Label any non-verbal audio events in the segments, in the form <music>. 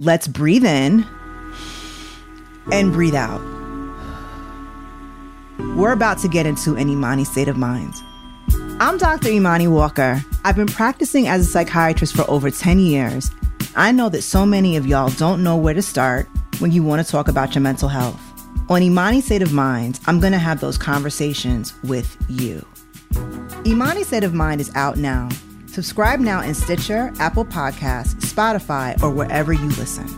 Let's breathe in and breathe out. We're about to get into an Imani state of mind. I'm Dr. Imani Walker. I've been practicing as a psychiatrist for over 10 years. I know that so many of y'all don't know where to start when you want to talk about your mental health. On Imani State of Mind, I'm going to have those conversations with you. Imani State of Mind is out now. Subscribe now in Stitcher, Apple Podcasts, Spotify, or wherever you listen.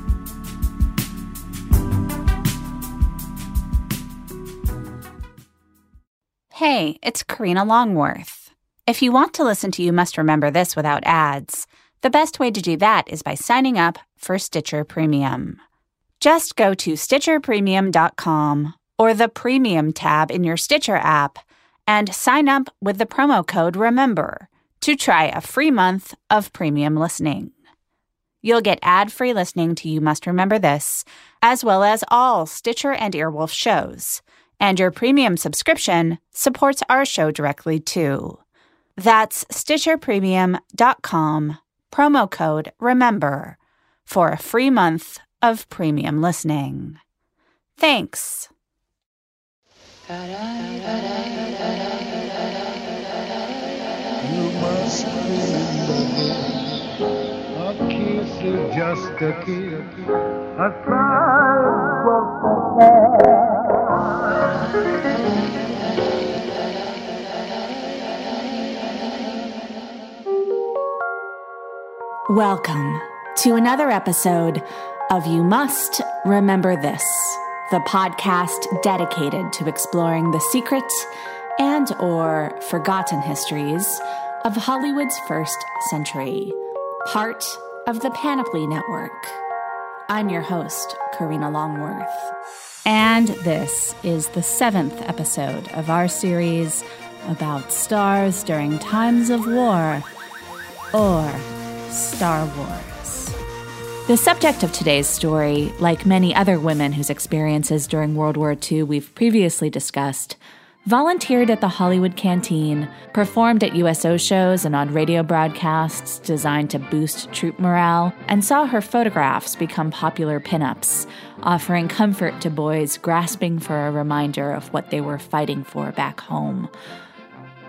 Hey, it's Karina Longworth. If you want to listen to You Must Remember This without ads, the best way to do that is by signing up for Stitcher Premium. Just go to StitcherPremium.com or the Premium tab in your Stitcher app and sign up with the promo code REMEMBER to try a free month of premium listening. You'll get ad free listening to You Must Remember This, as well as all Stitcher and Earwolf shows. And your premium subscription supports our show directly too. That's StitcherPremium.com, promo code REMEMBER, for a free month of premium listening. Thanks. Must remember a kiss is just a kiss, a smile Welcome to another episode of You Must Remember This, the podcast dedicated to exploring the secret and or forgotten histories of Hollywood's first century, part of the Panoply Network. I'm your host, Karina Longworth. And this is the seventh episode of our series about stars during times of war or Star Wars. The subject of today's story, like many other women whose experiences during World War II we've previously discussed, volunteered at the Hollywood Canteen, performed at USO shows and on radio broadcasts designed to boost troop morale, and saw her photographs become popular pinups, offering comfort to boys grasping for a reminder of what they were fighting for back home.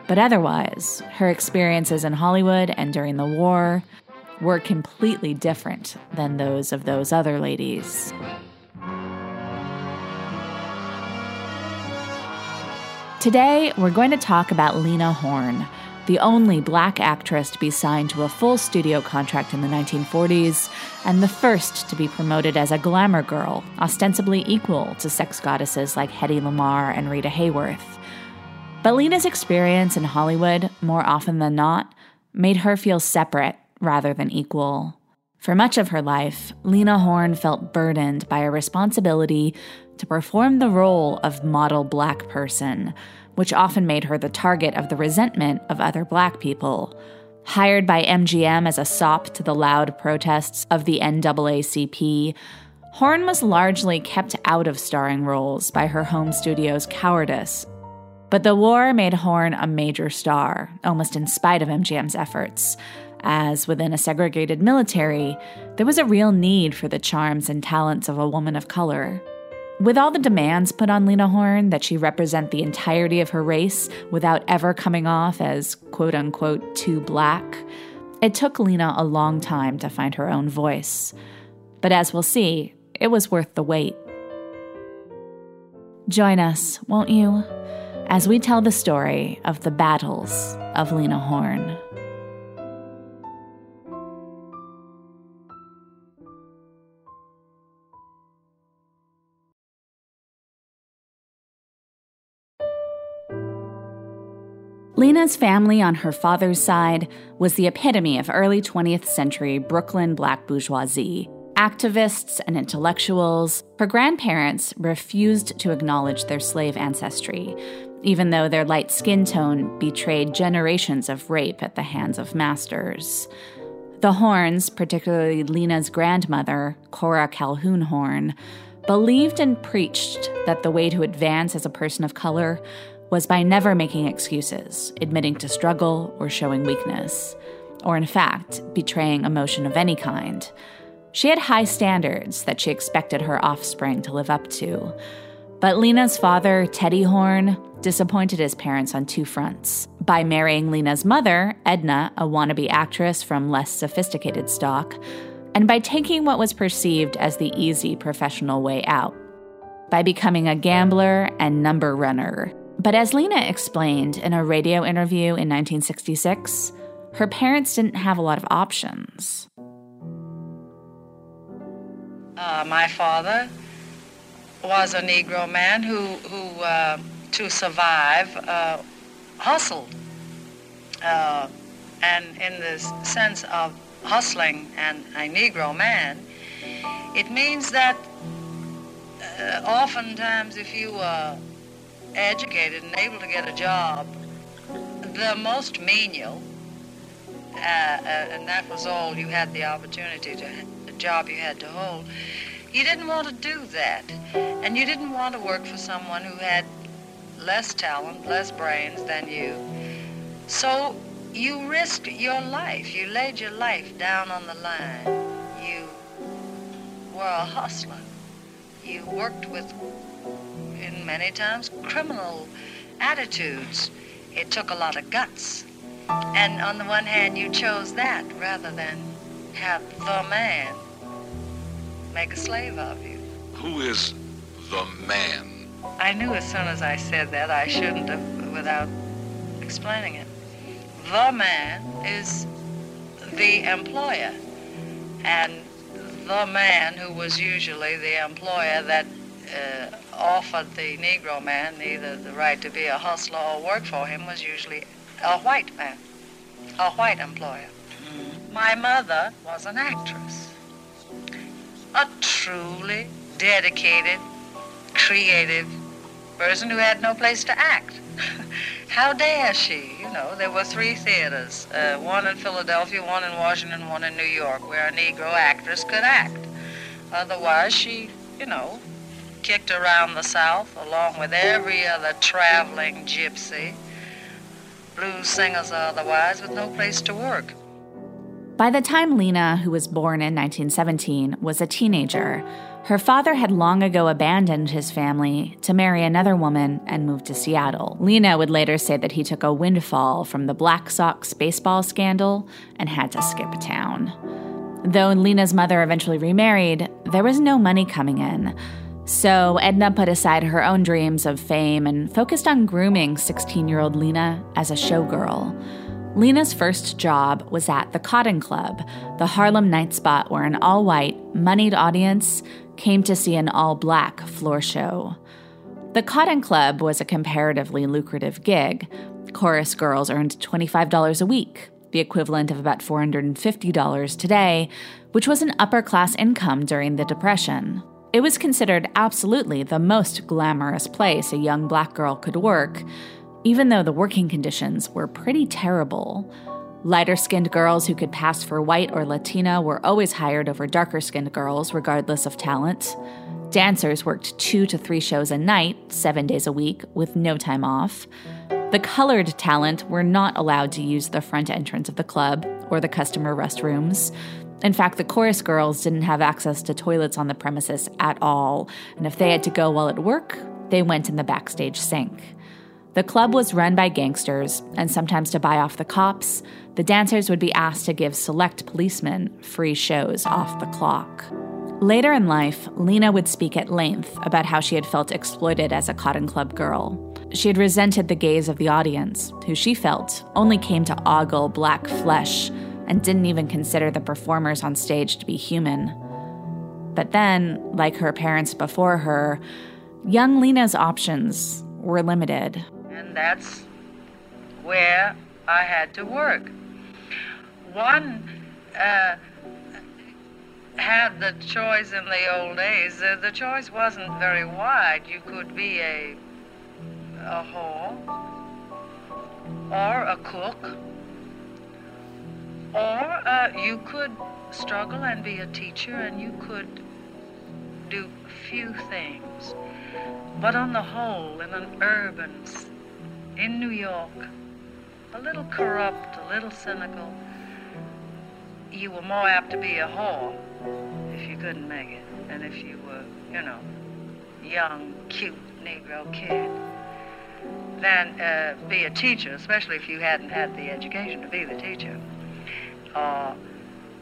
But otherwise, her experiences in Hollywood and during the war were completely different than those of those other ladies. Today, we're going to talk about Lena Horne, the only black actress to be signed to a full studio contract in the 1940s, and the first to be promoted as a glamour girl, ostensibly equal to sex goddesses like Hedy Lamarr and Rita Hayworth. But Lena's experience in Hollywood, more often than not, made her feel separate rather than equal. For much of her life, Lena Horne felt burdened by a responsibility to perform the role of model black person, which often made her the target of the resentment of other black people. Hired by MGM as a sop to the loud protests of the NAACP, Horne was largely kept out of starring roles by her home studio's cowardice. But the war made Horne a major star, almost in spite of MGM's efforts as within a segregated military, there was a real need for the charms and talents of a woman of color. With all the demands put on Lena Horne that she represent the entirety of her race without ever coming off as quote unquote too black, it took Lena a long time to find her own voice. But as we'll see, it was worth the wait. Join us, won't you, as we tell the story of the battles of Lena Horne. Lena's family on her father's side was the epitome of early 20th century Brooklyn black bourgeoisie. Activists and intellectuals, her grandparents refused to acknowledge their slave ancestry, even though their light skin tone betrayed generations of rape at the hands of masters. The Hornes, particularly Lena's grandmother, Cora Calhoun Horne, believed and preached that the way to advance as a person of color was by never making excuses, admitting to struggle, or showing weakness, or in fact, betraying emotion of any kind. She had high standards that she expected her offspring to live up to. But Lena's father, Teddy Horne, disappointed his parents on two fronts. By marrying Lena's mother, Edna, a wannabe actress from less sophisticated stock, and by taking what was perceived as the easy professional way out. By becoming a gambler and number runner. But as Lena explained in a radio interview in 1966, her parents didn't have a lot of options. Uh, my father was a Negro man who, who uh, to survive, uh, hustled. Uh, and in the sense of hustling and a Negro man, it means that uh, oftentimes if you are educated and able to get a job, the most menial, uh, uh, and that was all you had the opportunity to, the job you had to hold, you didn't want to do that. And you didn't want to work for someone who had less talent, less brains than you. So you risked your life. You laid your life down on the line. You were a hustler. You worked with, in many times, criminal attitudes. It took a lot of guts. And on the one hand, you chose that rather than have the man make a slave of you. Who is the man? I knew as soon as I said that I shouldn't have without explaining it. The man is the employer. And the man who was usually the employer that uh, offered the Negro man either the right to be a hustler or work for him was usually a white man, a white employer. My mother was an actress, a truly dedicated, creative person who had no place to act. <laughs> How dare she? You know, there were three theaters, uh, one in Philadelphia, one in Washington, one in New York, where a Negro actress could act. Otherwise, she, you know, kicked around the South along with every other traveling gypsy, blues singers otherwise, with no place to work. By the time Lena, who was born in 1917, was a teenager, her father had long ago abandoned his family to marry another woman and move to Seattle. Lena would later say that he took a windfall from the Black Sox baseball scandal and had to skip town. Though Lena's mother eventually remarried, there was no money coming in. So Edna put aside her own dreams of fame and focused on grooming 16 year old Lena as a showgirl. Lena's first job was at the Cotton Club, the Harlem night spot where an all white, moneyed audience came to see an all black floor show. The Cotton Club was a comparatively lucrative gig. Chorus girls earned $25 a week, the equivalent of about $450 today, which was an upper class income during the Depression. It was considered absolutely the most glamorous place a young black girl could work, even though the working conditions were pretty terrible. Lighter skinned girls who could pass for white or Latina were always hired over darker skinned girls, regardless of talent. Dancers worked two to three shows a night, seven days a week, with no time off. The colored talent were not allowed to use the front entrance of the club or the customer restrooms. In fact, the chorus girls didn't have access to toilets on the premises at all, and if they had to go while at work, they went in the backstage sink. The club was run by gangsters, and sometimes to buy off the cops, the dancers would be asked to give select policemen free shows off the clock. Later in life, Lena would speak at length about how she had felt exploited as a Cotton Club girl. She had resented the gaze of the audience, who she felt only came to ogle black flesh and didn't even consider the performers on stage to be human. But then, like her parents before her, young Lena's options were limited and that's where I had to work. One uh, had the choice in the old days. Uh, the choice wasn't very wide. You could be a a whore or a cook, or uh, you could struggle and be a teacher, and you could do few things. But on the whole, in an urban in New York, a little corrupt, a little cynical, you were more apt to be a whore if you couldn't make it, and if you were, you know, young, cute Negro kid, Than uh, be a teacher, especially if you hadn't had the education to be the teacher. Uh,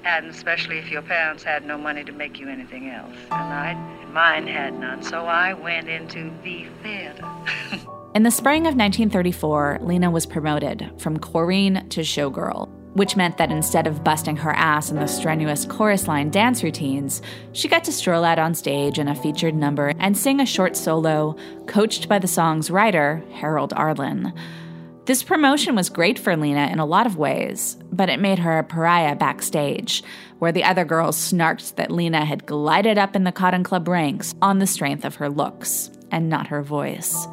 and especially if your parents had no money to make you anything else. And I, mine had none, so I went into the theater. <laughs> In the spring of 1934, Lena was promoted from chorine to showgirl, which meant that instead of busting her ass in the strenuous chorus line dance routines, she got to stroll out on stage in a featured number and sing a short solo, coached by the song's writer, Harold Arlen. This promotion was great for Lena in a lot of ways, but it made her a pariah backstage, where the other girls snarked that Lena had glided up in the Cotton Club ranks on the strength of her looks and not her voice.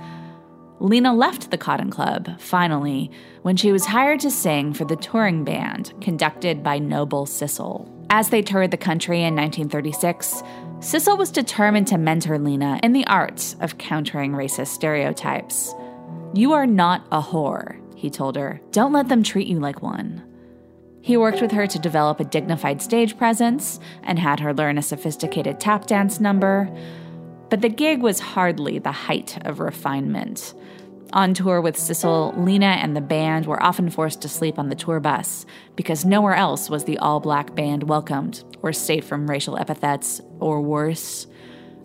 Lena left the Cotton Club, finally, when she was hired to sing for the touring band conducted by Noble Sissle. As they toured the country in 1936, Sissle was determined to mentor Lena in the art of countering racist stereotypes. You are not a whore, he told her. Don't let them treat you like one. He worked with her to develop a dignified stage presence and had her learn a sophisticated tap dance number. But the gig was hardly the height of refinement. On tour with Sissle, Lena and the band were often forced to sleep on the tour bus because nowhere else was the all black band welcomed or safe from racial epithets or worse.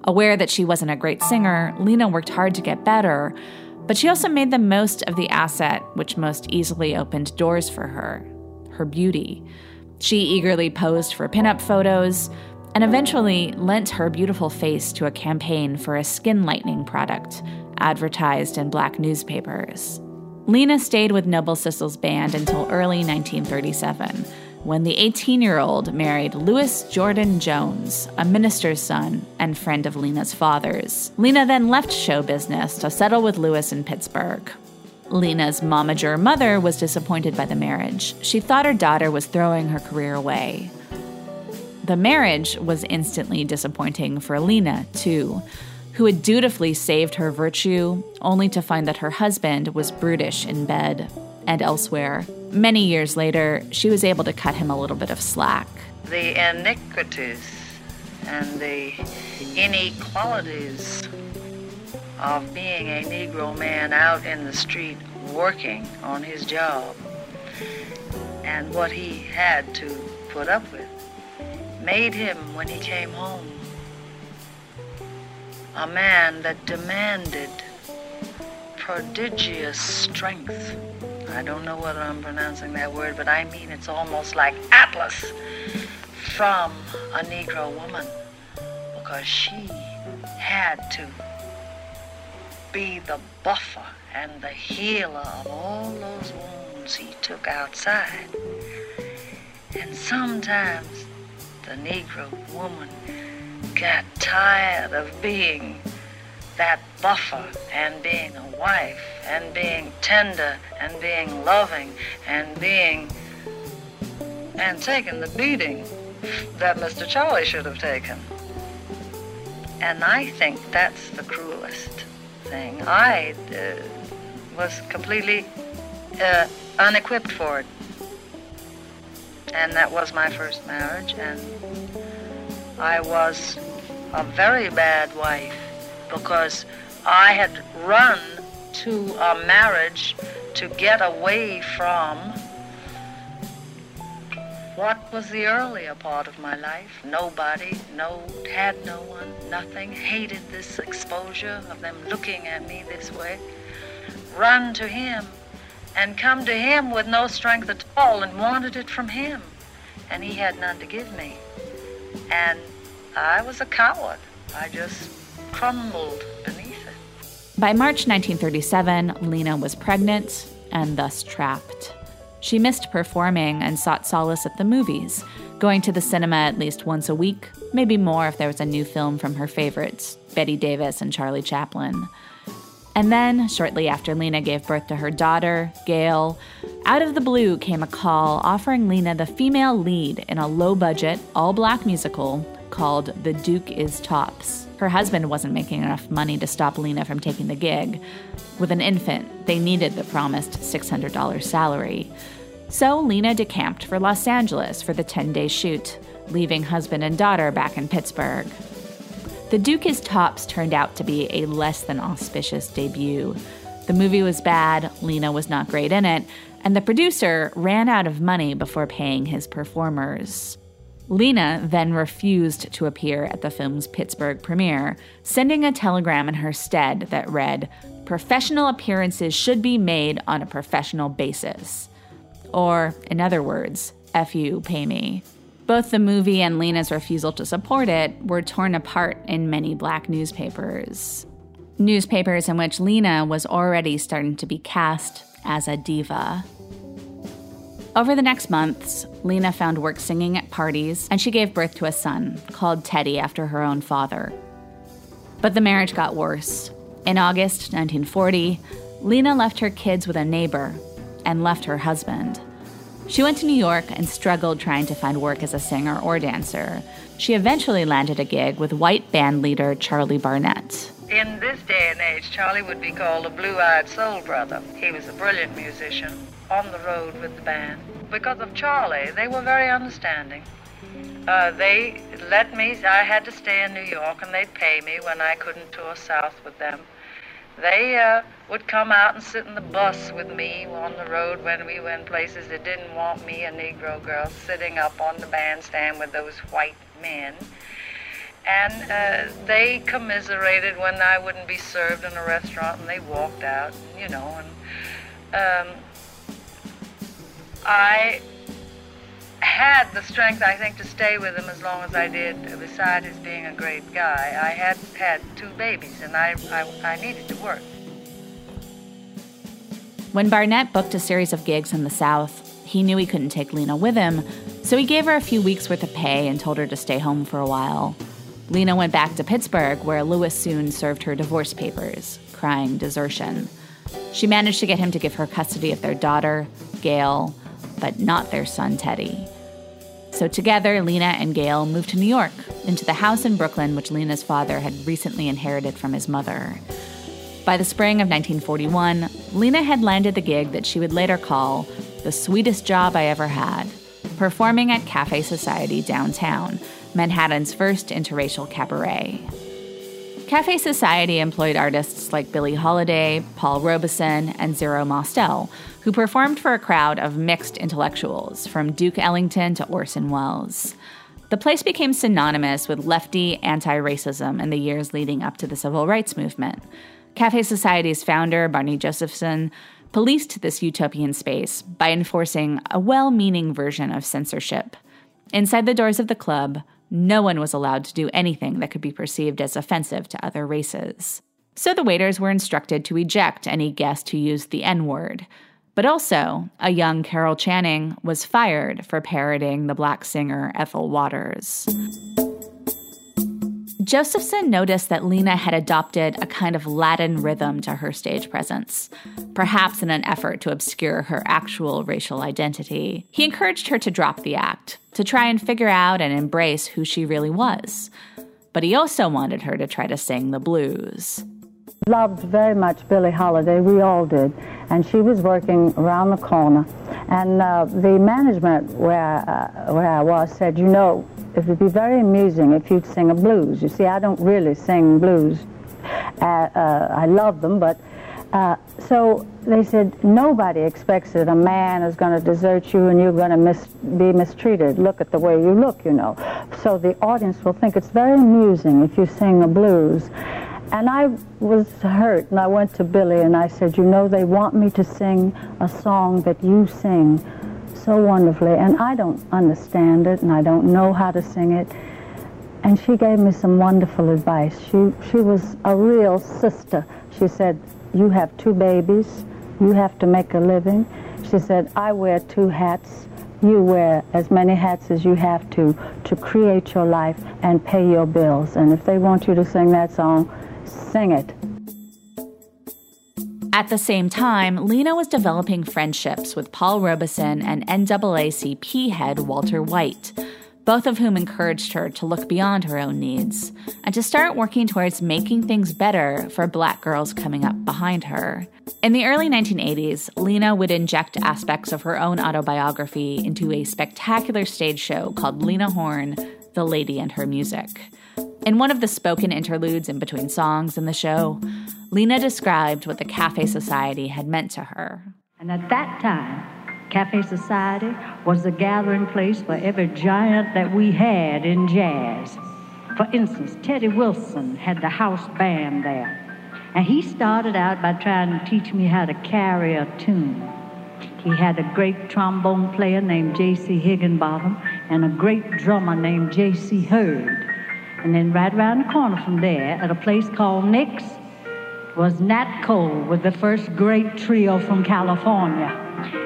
Aware that she wasn't a great singer, Lena worked hard to get better, but she also made the most of the asset which most easily opened doors for her her beauty. She eagerly posed for pinup photos and eventually lent her beautiful face to a campaign for a skin lightening product advertised in black newspapers. Lena stayed with Noble Sissle's band until early 1937, when the 18 year old married Louis Jordan Jones, a minister's son and friend of Lena's father's. Lena then left show business to settle with Louis in Pittsburgh. Lena's momager mother was disappointed by the marriage. She thought her daughter was throwing her career away. The marriage was instantly disappointing for Lena, too who had dutifully saved her virtue, only to find that her husband was brutish in bed and elsewhere. Many years later, she was able to cut him a little bit of slack. The iniquities and the inequalities of being a Negro man out in the street working on his job and what he had to put up with made him, when he came home, a man that demanded prodigious strength. I don't know whether I'm pronouncing that word, but I mean it's almost like Atlas from a Negro woman because she had to be the buffer and the healer of all those wounds he took outside. And sometimes the Negro woman got tired of being that buffer and being a wife and being tender and being loving and being and taking the beating that Mr. Charlie should have taken. And I think that's the cruelest thing. I uh, was completely uh, unequipped for it. And that was my first marriage, and I was a very bad wife because I had run to a marriage to get away from what was the earlier part of my life. Nobody, no, had no one, nothing, hated this exposure of them looking at me this way. Run to him and come to him with no strength at all and wanted it from him. And he had none to give me. And I was a coward. I just crumbled beneath it. By March 1937, Lena was pregnant and thus trapped. She missed performing and sought solace at the movies, going to the cinema at least once a week, maybe more if there was a new film from her favorites, Bette Davis and Charlie Chaplin. And then, shortly after Lena gave birth to her daughter, Gail, out of the blue came a call offering Lena the female lead in a low budget, all black musical called The Duke is Tops. Her husband wasn't making enough money to stop Lena from taking the gig. With an infant, they needed the promised $600 salary. So Lena decamped for Los Angeles for the 10 day shoot, leaving husband and daughter back in Pittsburgh. The Duke is Tops turned out to be a less than auspicious debut. The movie was bad, Lena was not great in it, and the producer ran out of money before paying his performers. Lena then refused to appear at the film's Pittsburgh premiere, sending a telegram in her stead that read, Professional appearances should be made on a professional basis. Or, in other words, F you, pay me. Both the movie and Lena's refusal to support it were torn apart in many black newspapers. Newspapers in which Lena was already starting to be cast as a diva. Over the next months, Lena found work singing at parties, and she gave birth to a son, called Teddy after her own father. But the marriage got worse. In August 1940, Lena left her kids with a neighbor and left her husband. She went to New York and struggled trying to find work as a singer or dancer. She eventually landed a gig with white band leader Charlie Barnet. In this day and age, Charlie would be called a blue eyed soul brother. He was a brilliant musician on the road with the band. Because of Charlie, they were very understanding. Uh, they let me, I had to stay in New York and they'd pay me when I couldn't tour south with them. They uh, would come out and sit in the bus with me on the road when we went places that didn't want me, a Negro girl, sitting up on the bandstand with those white men. And uh, they commiserated when I wouldn't be served in a restaurant and they walked out, you know, and um, I had the strength, I think, to stay with him as long as I did, besides his being a great guy. I had had two babies, and I, I, I needed to work. When Barnet booked a series of gigs in the South, he knew he couldn't take Lena with him, so he gave her a few weeks' worth of pay and told her to stay home for a while. Lena went back to Pittsburgh, where Louis soon served her divorce papers, crying desertion. She managed to get him to give her custody of their daughter, Gail, but not their son Teddy. So together, Lena and Gail moved to New York, into the house in Brooklyn which Lena's father had recently inherited from his mother. By the spring of 1941, Lena had landed the gig that she would later call the sweetest job I ever had, performing at Cafe Society downtown, Manhattan's first interracial cabaret. Cafe Society employed artists like Billie Holiday, Paul Robeson, and Zero Mostel, who performed for a crowd of mixed intellectuals, from Duke Ellington to Orson Welles. The place became synonymous with lefty anti racism in the years leading up to the civil rights movement. Cafe Society's founder, Barney Josephson, policed this utopian space by enforcing a well meaning version of censorship. Inside the doors of the club, no one was allowed to do anything that could be perceived as offensive to other races. So the waiters were instructed to eject any guest who used the N word. But also, a young Carol Channing was fired for parroting the black singer Ethel Waters. Josephson noticed that Lena had adopted a kind of Latin rhythm to her stage presence, perhaps in an effort to obscure her actual racial identity. He encouraged her to drop the act, to try and figure out and embrace who she really was. But he also wanted her to try to sing the blues. Loved very much Billie Holiday, we all did, and she was working around the corner. And uh, the management where, uh, where I was said, you know, it would be very amusing if you'd sing a blues. You see, I don't really sing blues. Uh, uh, I love them, but uh, so they said nobody expects that a man is going to desert you and you're going to mis be mistreated. Look at the way you look, you know. So the audience will think it's very amusing if you sing a blues. And I was hurt, and I went to Billie and I said, you know, they want me to sing a song that you sing so wonderfully, and I don't understand it, and I don't know how to sing it. And she gave me some wonderful advice. She, she was a real sister. She said, you have two babies. You have to make a living. She said, I wear two hats. You wear as many hats as you have to to create your life and pay your bills. And if they want you to sing that song, sing it. At the same time, Lena was developing friendships with Paul Robeson and NAACP head Walter White. both of whom encouraged her to look beyond her own needs and to start working towards making things better for black girls coming up behind her. In the early 1980s, Lena would inject aspects of her own autobiography into a spectacular stage show called Lena Horne, The Lady and Her Music. In one of the spoken interludes in between songs in the show, Lena described what the Cafe Society had meant to her. And at that time, Cafe Society was the gathering place for every giant that we had in jazz. For instance, Teddy Wilson had the house band there. And he started out by trying to teach me how to carry a tune. He had a great trombone player named J.C. Higginbotham and a great drummer named J.C. Heard. And then right around the corner from there, at a place called Nick's, was Nat Cole with the first great trio from California.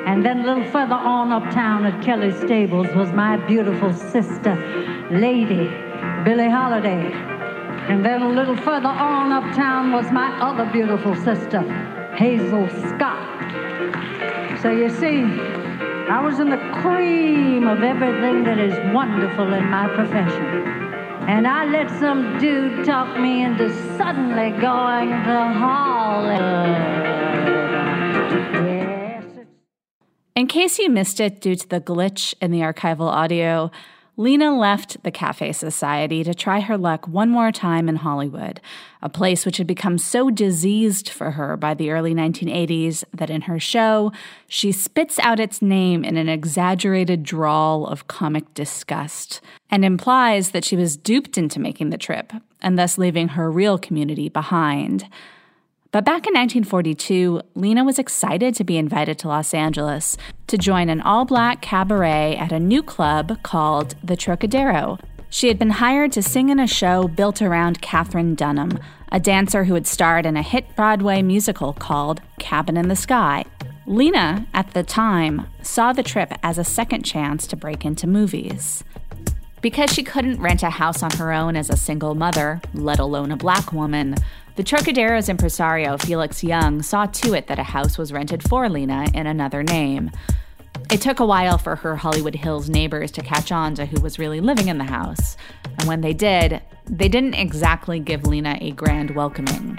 And then a little further on uptown at Kelly's Stables was my beautiful sister, Lady Billie Holiday. And then a little further on uptown was my other beautiful sister, Hazel Scott. So you see, I was in the cream of everything that is wonderful in my profession. And I let some dude talk me into suddenly going to Hollywood. In case you missed it due to the glitch in the archival audio, Lena left the Cafe Society to try her luck one more time in Hollywood, a place which had become so diseased for her by the early 1980s that in her show, she spits out its name in an exaggerated drawl of comic disgust and implies that she was duped into making the trip and thus leaving her real community behind. But back in 1942, Lena was excited to be invited to Los Angeles to join an all black cabaret at a new club called the Trocadero. She had been hired to sing in a show built around Katherine Dunham, a dancer who had starred in a hit Broadway musical called Cabin in the Sky. Lena, at the time, saw the trip as a second chance to break into movies. Because she couldn't rent a house on her own as a single mother, let alone a black woman, the Trocadero's impresario, Felix Young, saw to it that a house was rented for Lena in another name. It took a while for her Hollywood Hills neighbors to catch on to who was really living in the house. And when they did, they didn't exactly give Lena a grand welcoming.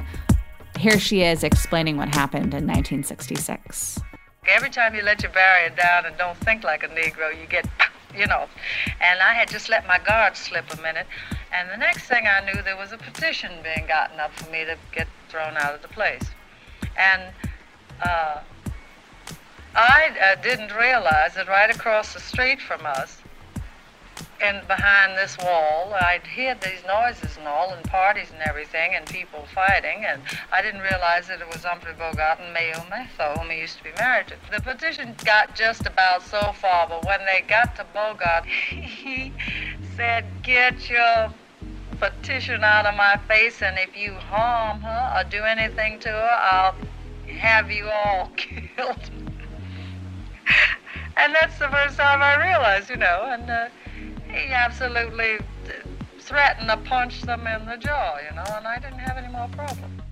Here she is explaining what happened in 1966. Every time you let your barrier down and don't think like a Negro, you get, you know. And I had just let my guard slip a minute. And the next thing I knew, there was a petition being gotten up for me to get thrown out of the place. And uh, I uh, didn't realize that right across the street from us, and behind this wall, I'd hear these noises and all, and parties and everything, and people fighting, and I didn't realize that it was Humphrey Bogart and Mayo Methot, whom he used to be married to. The petition got just about so far, but when they got to Bogart, <laughs> he said, Get your petition out of my face, and if you harm her or do anything to her, I'll have you all <laughs> killed. <laughs> and that's the first time I realized, you know, and uh, he absolutely threatened to punch them in the jaw, you know, and I didn't have any more problem.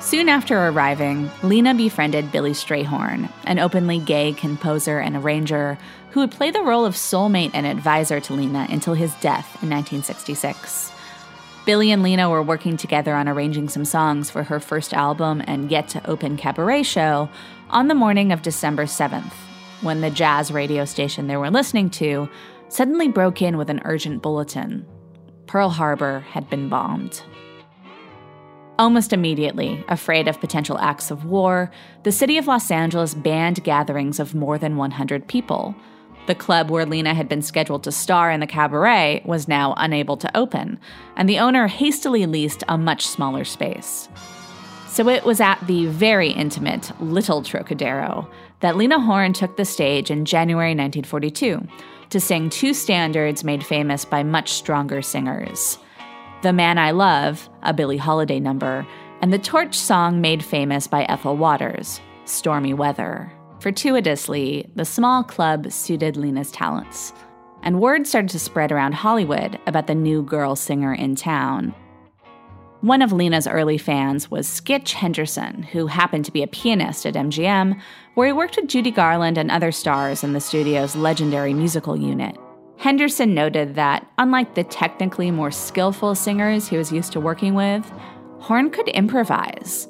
Soon after arriving, Lena befriended Billy Strayhorn, an openly gay composer and arranger who would play the role of soulmate and advisor to Lena until his death in 1966. Billy and Lena were working together on arranging some songs for her first album and Yet to Open cabaret show on the morning of December 7th, when the jazz radio station they were listening to suddenly broke in with an urgent bulletin. Pearl Harbor had been bombed. Almost immediately, afraid of potential acts of war, the city of Los Angeles banned gatherings of more than 100 people. The club where Lena had been scheduled to star in the cabaret was now unable to open, and the owner hastily leased a much smaller space. So it was at the very intimate Little Trocadero that Lena Horne took the stage in January 1942 to sing two standards made famous by much stronger singers. The Man I Love, a Billie Holiday number, and the torch song made famous by Ethel Waters, Stormy Weather. Fortuitously, the small club suited Lena's talents, and word started to spread around Hollywood about the new girl singer in town. One of Lena's early fans was Skitch Henderson, who happened to be a pianist at MGM, where he worked with Judy Garland and other stars in the studio's legendary musical unit. Henderson noted that, unlike the technically more skillful singers he was used to working with, Horne could improvise.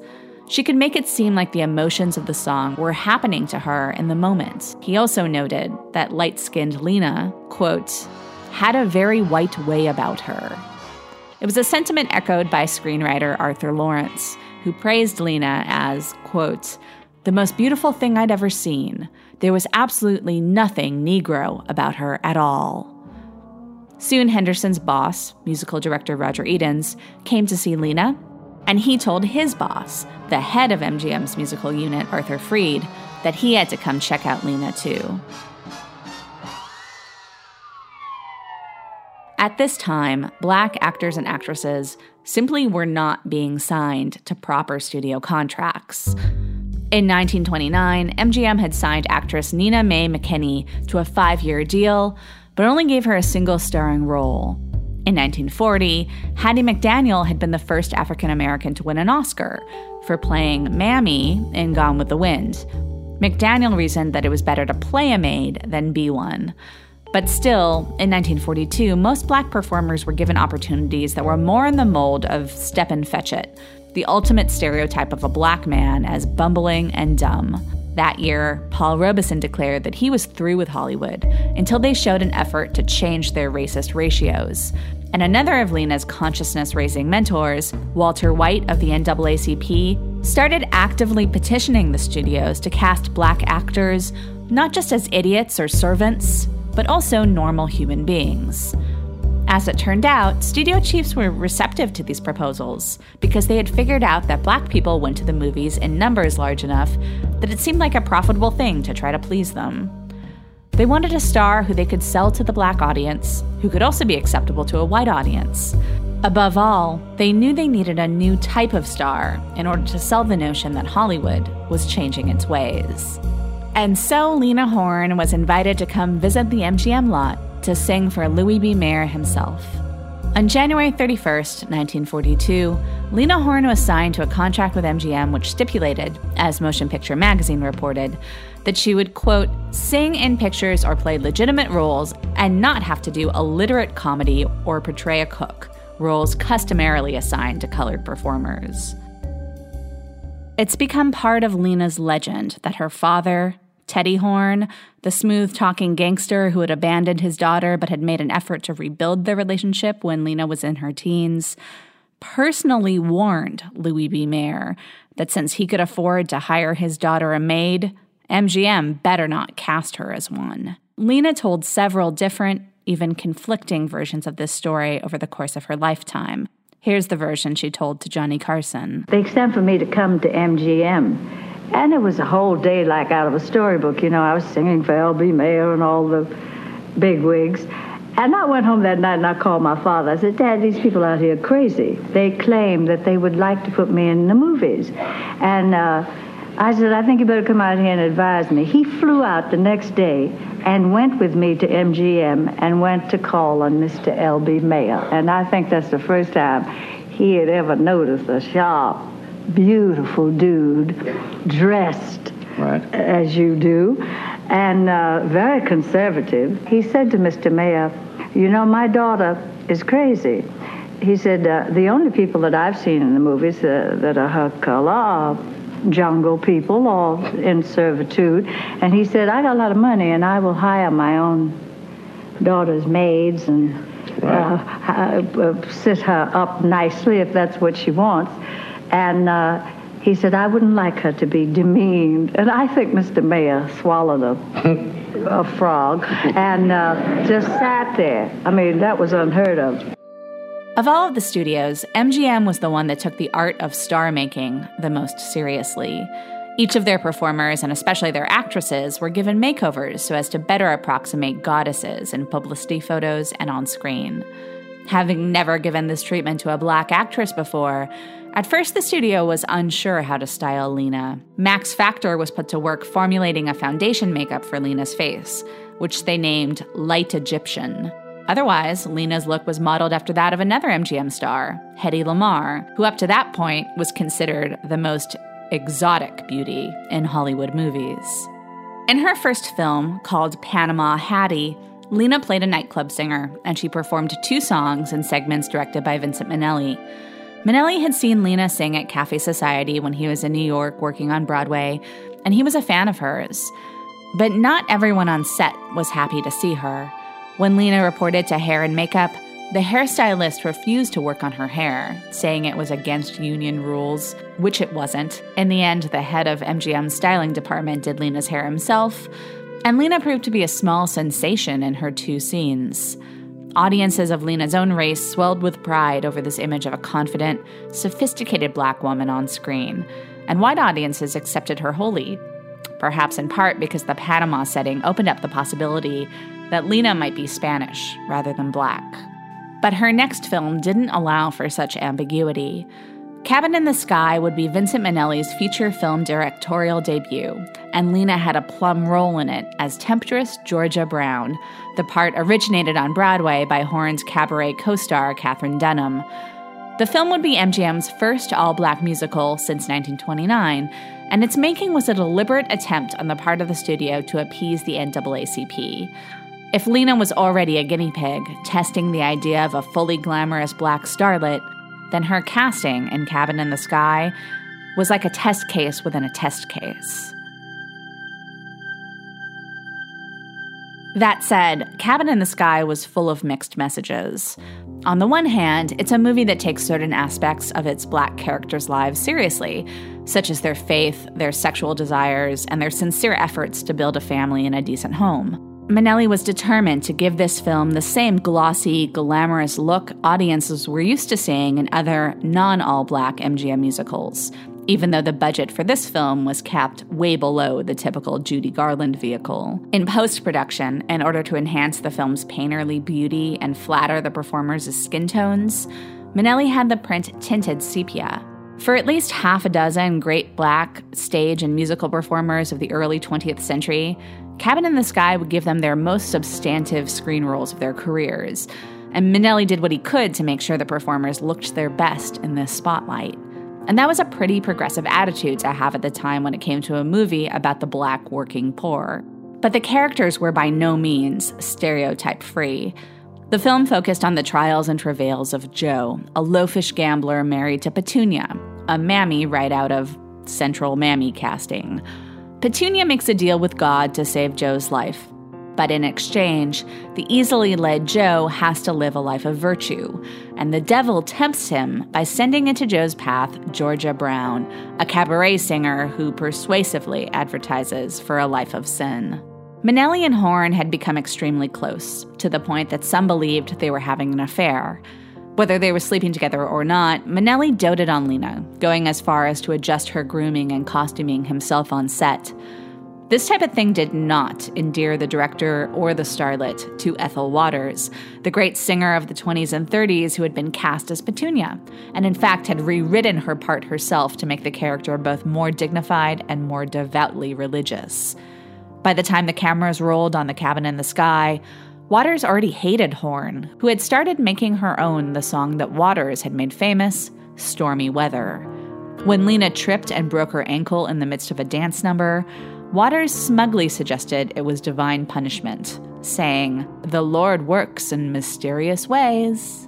She could make it seem like the emotions of the song were happening to her in the moment. He also noted that light skinned Lena, quote, had a very white way about her. It was a sentiment echoed by screenwriter Arthur Laurents, who praised Lena as, quote, the most beautiful thing I'd ever seen. There was absolutely nothing Negro about her at all. Soon, Henderson's boss, musical director Roger Edens, came to see Lena and he told his boss, the head of MGM's musical unit, Arthur Freed, that he had to come check out Lena too. At this time, black actors and actresses simply were not being signed to proper studio contracts. In 1929, MGM had signed actress Nina Mae McKinney to a five year deal, but only gave her a single starring role. In 1940, Hattie McDaniel had been the first African American to win an Oscar for playing Mammy in Gone with the Wind. McDaniel reasoned that it was better to play a maid than be one. But still, in 1942, most black performers were given opportunities that were more in the mold of Stepin Fetchit, the ultimate stereotype of a black man as bumbling and dumb. That year, Paul Robeson declared that he was through with Hollywood until they showed an effort to change their racist ratios. And another of Lena's consciousness raising mentors, Walter White of the NAACP, started actively petitioning the studios to cast black actors not just as idiots or servants, but also normal human beings. As it turned out, studio chiefs were receptive to these proposals because they had figured out that black people went to the movies in numbers large enough that it seemed like a profitable thing to try to please them. They wanted a star who they could sell to the black audience, who could also be acceptable to a white audience. Above all, they knew they needed a new type of star in order to sell the notion that Hollywood was changing its ways. And so Lena Horne was invited to come visit the MGM lot to sing for Louis B. Mayer himself. On January 31st, 1942, Lena Horne was signed to a contract with MGM which stipulated, as Motion Picture Magazine reported, that she would, quote, sing in pictures or play legitimate roles and not have to do a literate comedy or portray a cook, roles customarily assigned to colored performers. It's become part of Lena's legend that her father, Teddy Horne, the smooth talking gangster who had abandoned his daughter but had made an effort to rebuild their relationship when Lena was in her teens, personally warned Louis B. Mayer that since he could afford to hire his daughter a maid, MGM better not cast her as one. Lena told several different, even conflicting versions of this story over the course of her lifetime. Here's the version she told to Johnny Carson. They sent for me to come to MGM and it was a whole day like out of a storybook. You know, I was singing for L.B. Mayer and all the big wigs. And I went home that night and I called my father. I said, Dad, these people out here are crazy. They claim that they would like to put me in the movies. And uh, I said, I think you better come out here and advise me. He flew out the next day and went with me to MGM and went to call on Mr. L.B. Mayer. And I think that's the first time he had ever noticed a sharp beautiful dude, dressed right. as you do, and uh, very conservative. He said to Mr. Mayer, You know, my daughter is crazy. He said, uh, The only people that I've seen in the movies uh, that are her color are jungle people all in servitude. And he said, I got a lot of money and I will hire my own daughter's maids and right. uh, uh, sit her up nicely if that's what she wants. And uh, he said, I wouldn't like her to be demeaned. And I think Mr. Mayer swallowed a, <laughs> a frog and uh, just sat there. I mean, that was unheard of. Of all of the studios, MGM was the one that took the art of star making the most seriously. Each of their performers, and especially their actresses, were given makeovers so as to better approximate goddesses in publicity photos and on screen. Having never given this treatment to a black actress before, at first, the studio was unsure how to style Lena. Max Factor was put to work formulating a foundation makeup for Lena's face, which they named Light Egyptian. Otherwise, Lena's look was modeled after that of another MGM star, Hedy Lamarr, who up to that point was considered the most exotic beauty in Hollywood movies. In her first film, called Panama Hattie, Lena played a nightclub singer, and she performed two songs in segments directed by Vincent Minnelli. Minnelli had seen Lena sing at Cafe Society when he was in New York working on Broadway, and he was a fan of hers. But not everyone on set was happy to see her. When Lena reported to hair and makeup, the hairstylist refused to work on her hair, saying it was against union rules, which it wasn't. In the end, the head of MGM's styling department did Lena's hair himself, and Lena proved to be a small sensation in her two scenes. Audiences of Lena's own race swelled with pride over this image of a confident, sophisticated black woman on screen, and white audiences accepted her wholly, perhaps in part because the Panama setting opened up the possibility that Lena might be Spanish rather than black. But her next film didn't allow for such ambiguity. Cabin in the Sky would be Vincent Minnelli's feature film directorial debut, and Lena had a plum role in it as temptress Georgia Brown. The part originated on Broadway by Horne's cabaret co star Katherine Dunham. The film would be MGM's first all black musical since 1929, and its making was a deliberate attempt on the part of the studio to appease the NAACP. If Lena was already a guinea pig, testing the idea of a fully glamorous black starlet, then her casting in Cabin in the Sky was like a test case within a test case. That said, Cabin in the Sky was full of mixed messages. On the one hand, it's a movie that takes certain aspects of its black characters' lives seriously, such as their faith, their sexual desires, and their sincere efforts to build a family and a decent home. Minnelli was determined to give this film the same glossy, glamorous look audiences were used to seeing in other non all black MGM musicals, even though the budget for this film was capped way below the typical Judy Garland vehicle. In post production, in order to enhance the film's painterly beauty and flatter the performers' skin tones, Minnelli had the print tinted sepia. For at least half a dozen great black stage and musical performers of the early 20th century, Cabin in the Sky would give them their most substantive screen roles of their careers, and Minnelli did what he could to make sure the performers looked their best in this spotlight. And that was a pretty progressive attitude to have at the time when it came to a movie about the black working poor. But the characters were by no means stereotype free. The film focused on the trials and travails of Joe, a loafish gambler married to Petunia, a mammy right out of Central Mammy casting. Petunia makes a deal with God to save Joe's life. But in exchange, the easily led Joe has to live a life of virtue, and the devil tempts him by sending into Joe's path Georgia Brown, a cabaret singer who persuasively advertises for a life of sin. Minnelli and Horne had become extremely close, to the point that some believed they were having an affair, whether they were sleeping together or not, Minnelli doted on Lena, going as far as to adjust her grooming and costuming himself on set. This type of thing did not endear the director or the starlet to Ethel Waters, the great singer of the 20s and 30s who had been cast as Petunia, and in fact had rewritten her part herself to make the character both more dignified and more devoutly religious. By the time the cameras rolled on the cabin in the sky, Waters already hated Horne, who had started making her own the song that Waters had made famous, Stormy Weather. When Lena tripped and broke her ankle in the midst of a dance number, Waters smugly suggested it was divine punishment, saying, The Lord works in mysterious ways.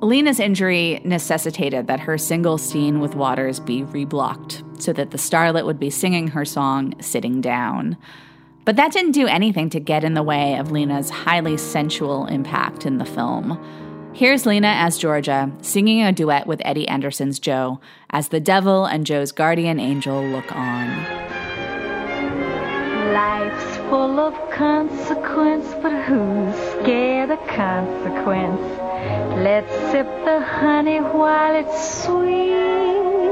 Lena's injury necessitated that her single scene with Waters be reblocked so that the starlet would be singing her song sitting down. But that didn't do anything to get in the way of Lena's highly sensual impact in the film. Here's Lena as Georgia singing a duet with Eddie Anderson's Joe as the devil and Joe's guardian angel look on. Life's full of consequence, but who's scared of consequence? Let's sip the honey while it's sweet.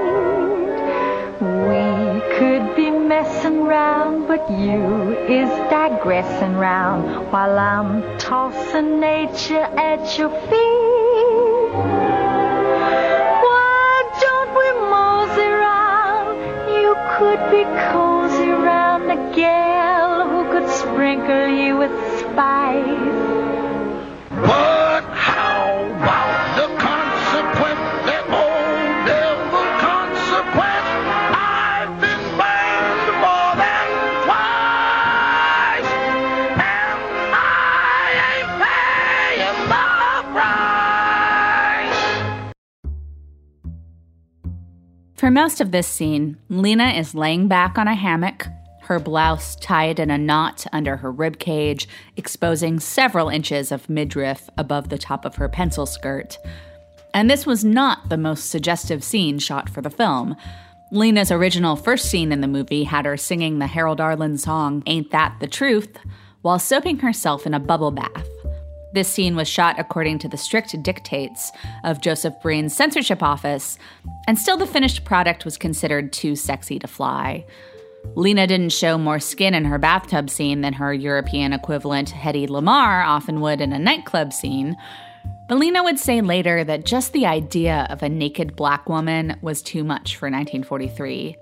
Could be messing round, but you is digressing round while I'm tossing nature at your feet. Why don't we mosey round? You could be cozy round a gal who could sprinkle you with spice. Most of this scene, Lena is laying back on a hammock, her blouse tied in a knot under her rib cage, exposing several inches of midriff above the top of her pencil skirt. And this was not the most suggestive scene shot for the film. Lena's original first scene in the movie had her singing the Harold Arlen song Ain't That the Truth while soaping herself in a bubble bath. This scene was shot according to the strict dictates of Joseph Breen's censorship office, and still the finished product was considered too sexy to fly. Lena didn't show more skin in her bathtub scene than her European equivalent Hedy Lamarr, often would in a nightclub scene. But Lena would say later that just the idea of a naked black woman was too much for 1943.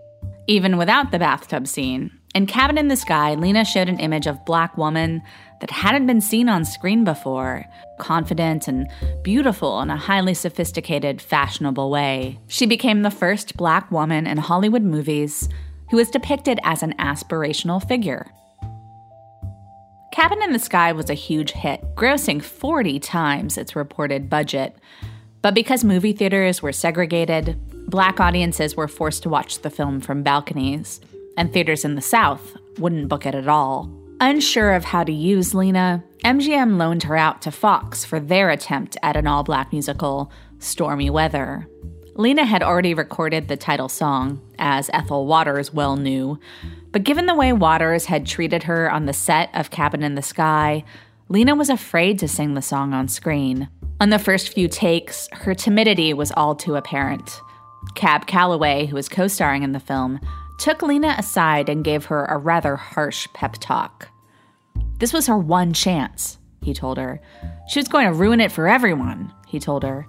Even without the bathtub scene, in Cabin in the Sky, Lena showed an image of black woman that hadn't been seen on screen before, confident and beautiful in a highly sophisticated, fashionable way. She became the first black woman in Hollywood movies who was depicted as an aspirational figure. Cabin in the Sky was a huge hit, grossing 40 times its reported budget. But because movie theaters were segregated, black audiences were forced to watch the film from balconies, and theaters in the South wouldn't book it at all. Unsure of how to use Lena, MGM loaned her out to Fox for their attempt at an all black musical, Stormy Weather. Lena had already recorded the title song, as Ethel Waters well knew, but given the way Waters had treated her on the set of Cabin in the Sky, Lena was afraid to sing the song on screen. On the first few takes, her timidity was all too apparent. Cab Calloway, who was co starring in the film, took Lena aside and gave her a rather harsh pep talk. This was her one chance, he told her. She was going to ruin it for everyone, he told her.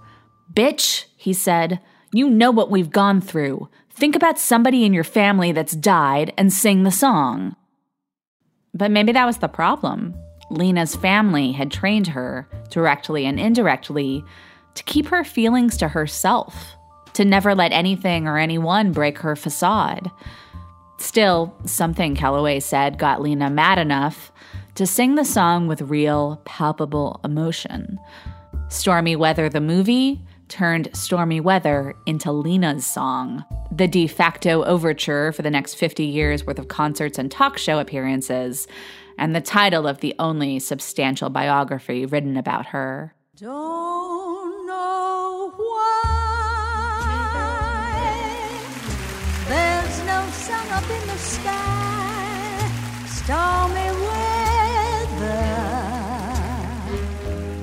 Bitch, he said, you know what we've gone through. Think about somebody in your family that's died and sing the song. But maybe that was the problem. Lena's family had trained her, directly and indirectly, to keep her feelings to herself, to never let anything or anyone break her facade. Still, something Calloway said got Lena mad enough to sing the song with real, palpable emotion. Stormy Weather, the movie, turned Stormy Weather into Lena's song, the de facto overture for the next 50 years worth of concerts and talk show appearances, and the title of the only substantial biography written about her. Don't up in the sky, stormy weather.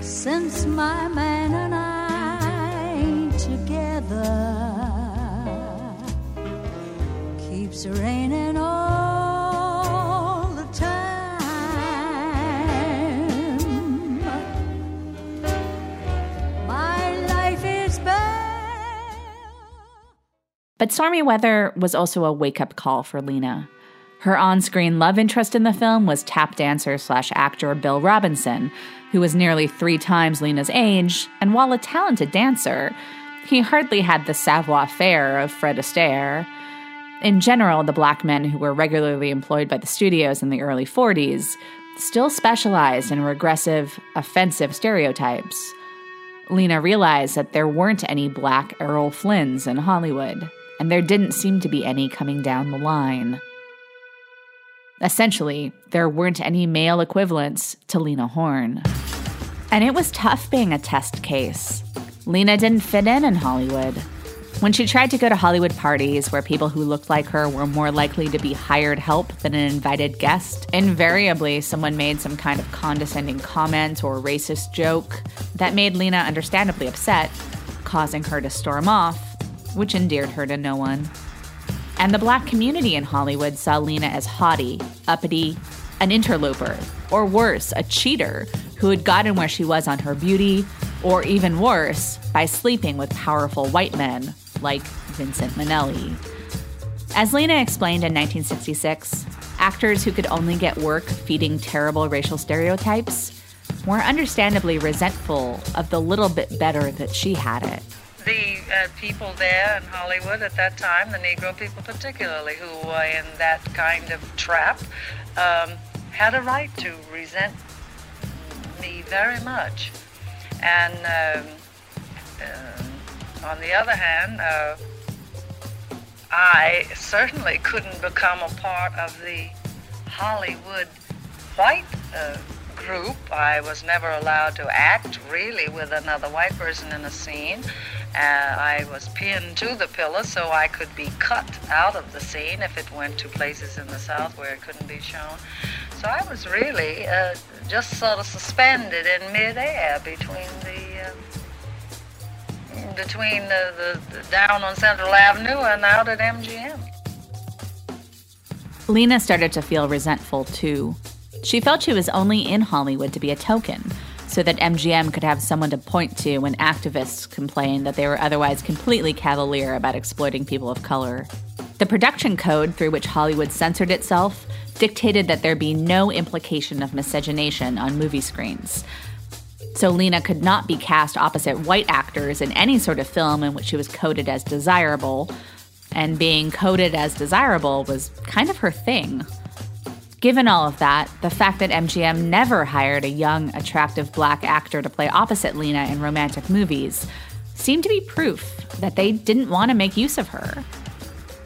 Since my man and I ain't together. Keeps raining all But Stormy Weather was also a wake up call for Lena. Her on screen love interest in the film was tap dancer slash actor Bill Robinson, who was nearly three times Lena's age, and while a talented dancer, he hardly had the savoir faire of Fred Astaire. In general, the black men who were regularly employed by the studios in the early 40s still specialized in regressive, offensive stereotypes. Lena realized that there weren't any black Errol Flynns in Hollywood, and there didn't seem to be any coming down the line. Essentially, there weren't any male equivalents to Lena Horne. And it was tough being a test case. Lena didn't fit in in Hollywood. When she tried to go to Hollywood parties where people who looked like her were more likely to be hired help than an invited guest, invariably someone made some kind of condescending comment or racist joke that made Lena understandably upset, causing her to storm off, which endeared her to no one. And the black community in Hollywood saw Lena as haughty, uppity, an interloper, or worse, a cheater who had gotten where she was on her beauty, or even worse, by sleeping with powerful white men like Vincent Minnelli. As Lena explained in 1966, actors who could only get work feeding terrible racial stereotypes were understandably resentful of the little bit better that she had it. The uh, people there in Hollywood at that time, the Negro people particularly, who were in that kind of trap, um, had a right to resent me very much. And um, uh, on the other hand, uh, I certainly couldn't become a part of the Hollywood white uh, group. I was never allowed to act really with another white person in a scene. Uh, I was pinned to the pillar so I could be cut out of the scene if it went to places in the South where it couldn't be shown. So I was really uh, just sort of suspended in midair between the uh, between the, the, the down on Central Avenue and out at MGM. Lena started to feel resentful too. She felt she was only in Hollywood to be a token, so that MGM could have someone to point to when activists complained that they were otherwise completely cavalier about exploiting people of color. The production code through which Hollywood censored itself dictated that there be no implication of miscegenation on movie screens. So Lena could not be cast opposite white actors in any sort of film in which she was coded as desirable, and being coded as desirable was kind of her thing. Given all of that, the fact that MGM never hired a young, attractive black actor to play opposite Lena in romantic movies seemed to be proof that they didn't want to make use of her.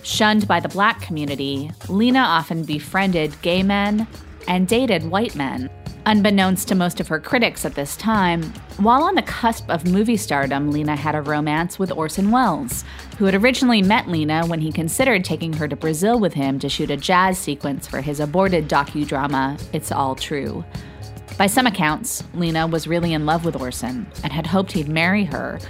Shunned by the black community, Lena often befriended gay men and dated white men. Unbeknownst to most of her critics at this time, while on the cusp of movie stardom, Lena had a romance with Orson Welles, who had originally met Lena when he considered taking her to Brazil with him to shoot a jazz sequence for his aborted docudrama, It's All True. By some accounts, Lena was really in love with Orson and had hoped he'd marry her,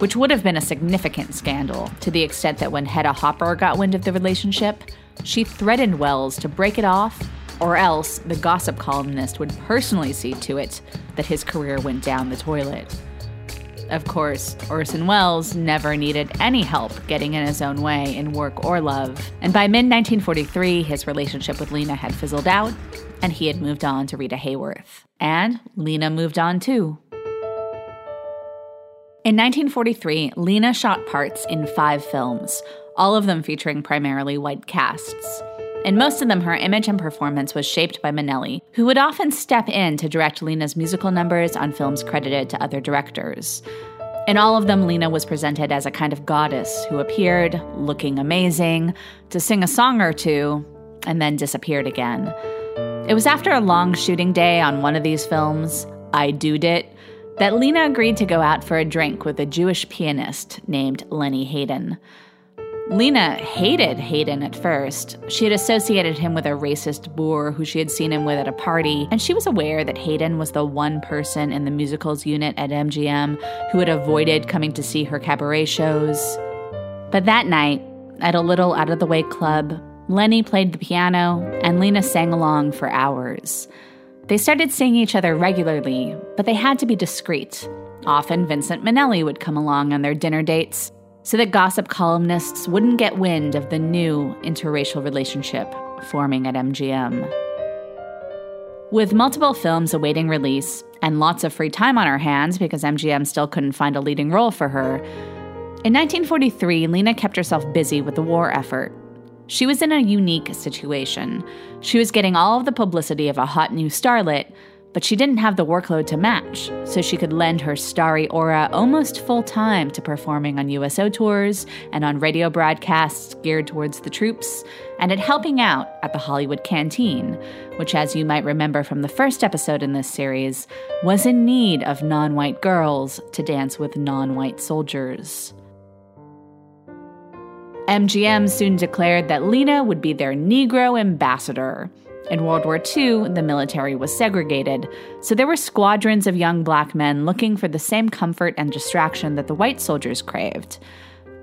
which would have been a significant scandal to the extent that when Hedda Hopper got wind of the relationship, she threatened Welles to break it off or else the gossip columnist would personally see to it that his career went down the toilet. Of course, Orson Welles never needed any help getting in his own way in work or love, and by mid 1943, his relationship with Lena had fizzled out, and he had moved on to Rita Hayworth. And Lena moved on too. In 1943, Lena shot parts in five films, all of them featuring primarily white casts. In most of them, her image and performance was shaped by Minnelli, who would often step in to direct Lena's musical numbers on films credited to other directors. In all of them, Lena was presented as a kind of goddess who appeared, looking amazing, to sing a song or two, and then disappeared again. It was after a long shooting day on one of these films, I Dood It, that Lena agreed to go out for a drink with a Jewish pianist named Lennie Hayton. Lena hated Hayton at first. She had associated him with a racist boor who she had seen him with at a party, and she was aware that Hayton was the one person in the musicals unit at MGM who had avoided coming to see her cabaret shows. But that night, at a little out of the way club, Lennie played the piano and Lena sang along for hours. They started seeing each other regularly, but they had to be discreet. Often, Vincent Minnelli would come along on their dinner dates, so that gossip columnists wouldn't get wind of the new interracial relationship forming at MGM. With multiple films awaiting release and lots of free time on her hands because MGM still couldn't find a leading role for her, in 1943, Lena kept herself busy with the war effort. She was in a unique situation. She was getting all of the publicity of a hot new starlet, but she didn't have the workload to match, so she could lend her starry aura almost full time to performing on USO tours and on radio broadcasts geared towards the troops, and at helping out at the Hollywood Canteen, which, as you might remember from the first episode in this series, was in need of non white girls to dance with non white soldiers. MGM soon declared that Lena would be their Negro ambassador. In World War II, the military was segregated, so there were squadrons of young black men looking for the same comfort and distraction that the white soldiers craved.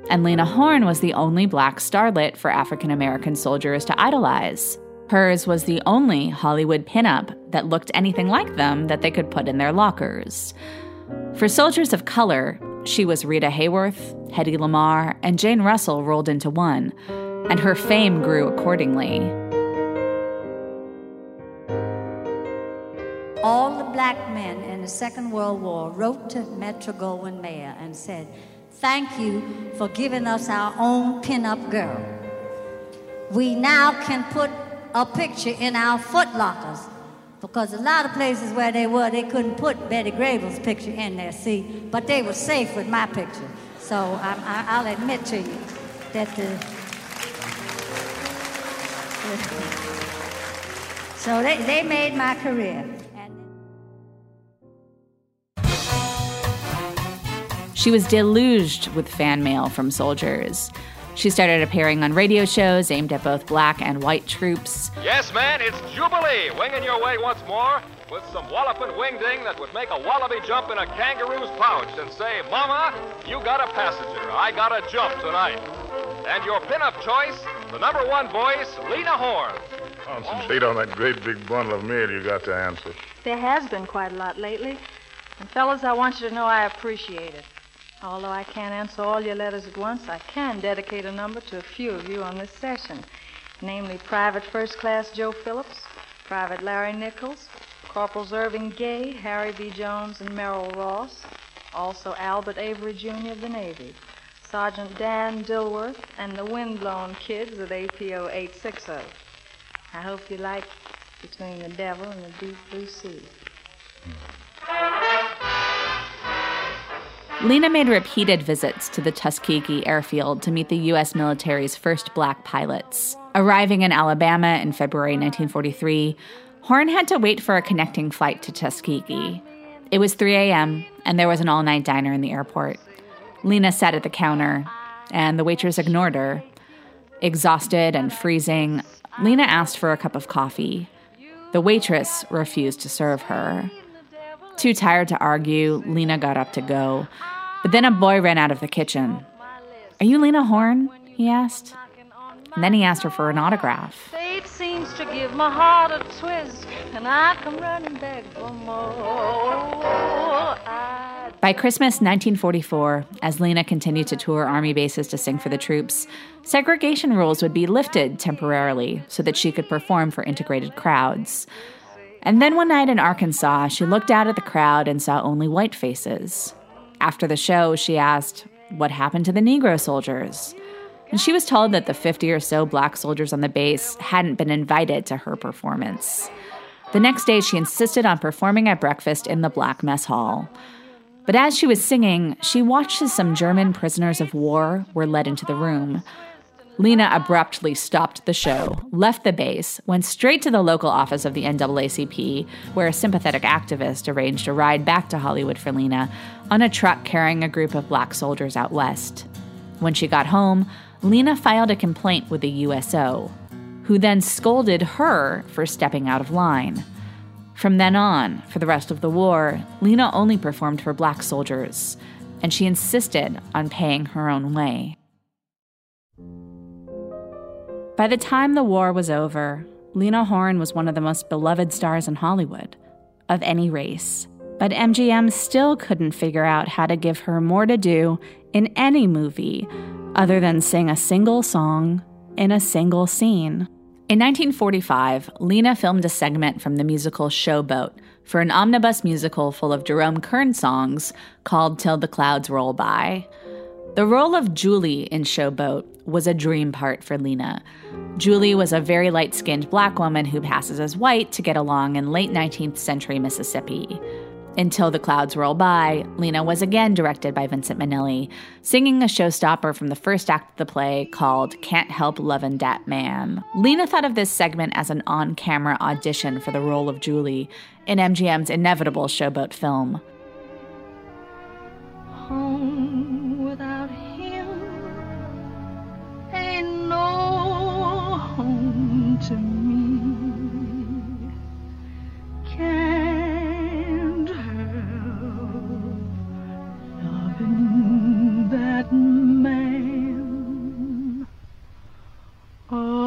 And Lena Horne was the only black starlet for African American soldiers to idolize. Hers was the only Hollywood pinup that looked anything like them that they could put in their lockers. For soldiers of color, she was Rita Hayworth, Hedy Lamarr, and Jane Russell rolled into one, and her fame grew accordingly. All the black men in the Second World War wrote to Metro Goldwyn Mayer and said, Thank you for giving us our own pinup girl. We now can put a picture in our footlockers because a lot of places where they were, they couldn't put Betty Grable's picture in there, see, but they were safe with my picture. So I'm, I, will admit to you that the so they, they made my career. She was deluged with fan mail from soldiers. She started appearing on radio shows aimed at both black and white troops. Yes, man, it's Jubilee, winging your way once more with some walloping wing ding that would make a wallaby jump in a kangaroo's pouch and say, Mama, you got a passenger. I got a jump tonight. And your pinup choice, the number one voice, Lena Horne. Concentrate on that great big bundle of mail you got to answer. There has been quite a lot lately. And, fellas, I want you to know I appreciate it. Although I can't answer all your letters at once, I can dedicate a number to a few of you on this session. Namely, Private First Class Joe Phillips, Private Larry Nichols, Corporals Irving Gay, Harry B. Jones, and Merrill Ross. Also, Albert Avery, Jr. of the Navy. Sergeant Dan Dilworth, and the Windblown Kids of APO 860. I hope you like Between the Devil and the Deep Blue Sea. Hmm. Lena made repeated visits to the Tuskegee airfield to meet the U.S. military's first black pilots. Arriving in Alabama in February 1943, Horne had to wait for a connecting flight to Tuskegee. It was 3 a.m., and there was an all night diner in the airport. Lena sat at the counter, and the waitress ignored her. Exhausted and freezing, Lena asked for a cup of coffee. The waitress refused to serve her. Too tired to argue, Lena got up to go. But then a boy ran out of the kitchen. Are you Lena Horne? he asked. And then he asked her for an autograph. Fate seems to give my heart a twist, and I come running back for more. I By Christmas 1944, as Lena continued to tour army bases to sing for the troops, segregation rules would be lifted temporarily so that she could perform for integrated crowds. And then one night in Arkansas, she looked out at the crowd and saw only white faces. After the show, she asked, What happened to the Negro soldiers? And she was told that the 50 or so black soldiers on the base hadn't been invited to her performance. The next day, she insisted on performing at breakfast in the black mess hall. But as she was singing, she watched as some German prisoners of war were led into the room. Lena abruptly stopped the show, left the base, went straight to the local office of the NAACP, where a sympathetic activist arranged a ride back to Hollywood for Lena on a truck carrying a group of black soldiers out west. When she got home, Lena filed a complaint with the USO, who then scolded her for stepping out of line. From then on, for the rest of the war, Lena only performed for black soldiers, and she insisted on paying her own way. By the time the war was over, Lena Horne was one of the most beloved stars in Hollywood, of any race. But MGM still couldn't figure out how to give her more to do in any movie other than sing a single song in a single scene. In 1945, Lena filmed a segment from the musical Showboat for an omnibus musical full of Jerome Kern songs called Till the Clouds Roll By. The role of Julie in Showboat was a dream part for Lena. Julie was a very light skinned black woman who passes as white to get along in late 19th century Mississippi. Until the Clouds Roll By, Lena was again directed by Vincent Minnelli, singing a showstopper from the first act of the play called Can't Help Lovin' Dat Man. Lena thought of this segment as an on camera audition for the role of Julie in MGM's inevitable Showboat film. Home without him no home to me. Can't help loving that man of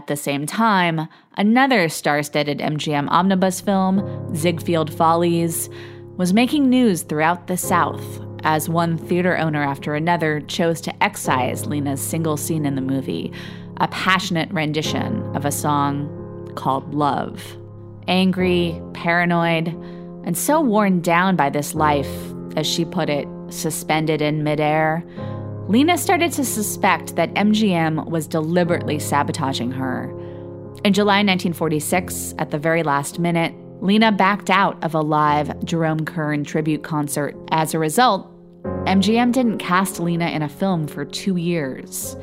At the same time, another star studded MGM omnibus film, Ziegfeld Follies, was making news throughout the South as one theater owner after another chose to excise Lena's single scene in the movie, a passionate rendition of a song called Love. Angry, paranoid, and so worn down by this life, as she put it, suspended in midair, Lena started to suspect that MGM was deliberately sabotaging her. In July 1946, at the very last minute, Lena backed out of a live Jerome Kern tribute concert. As a result, MGM didn't cast Lena in a film for two years.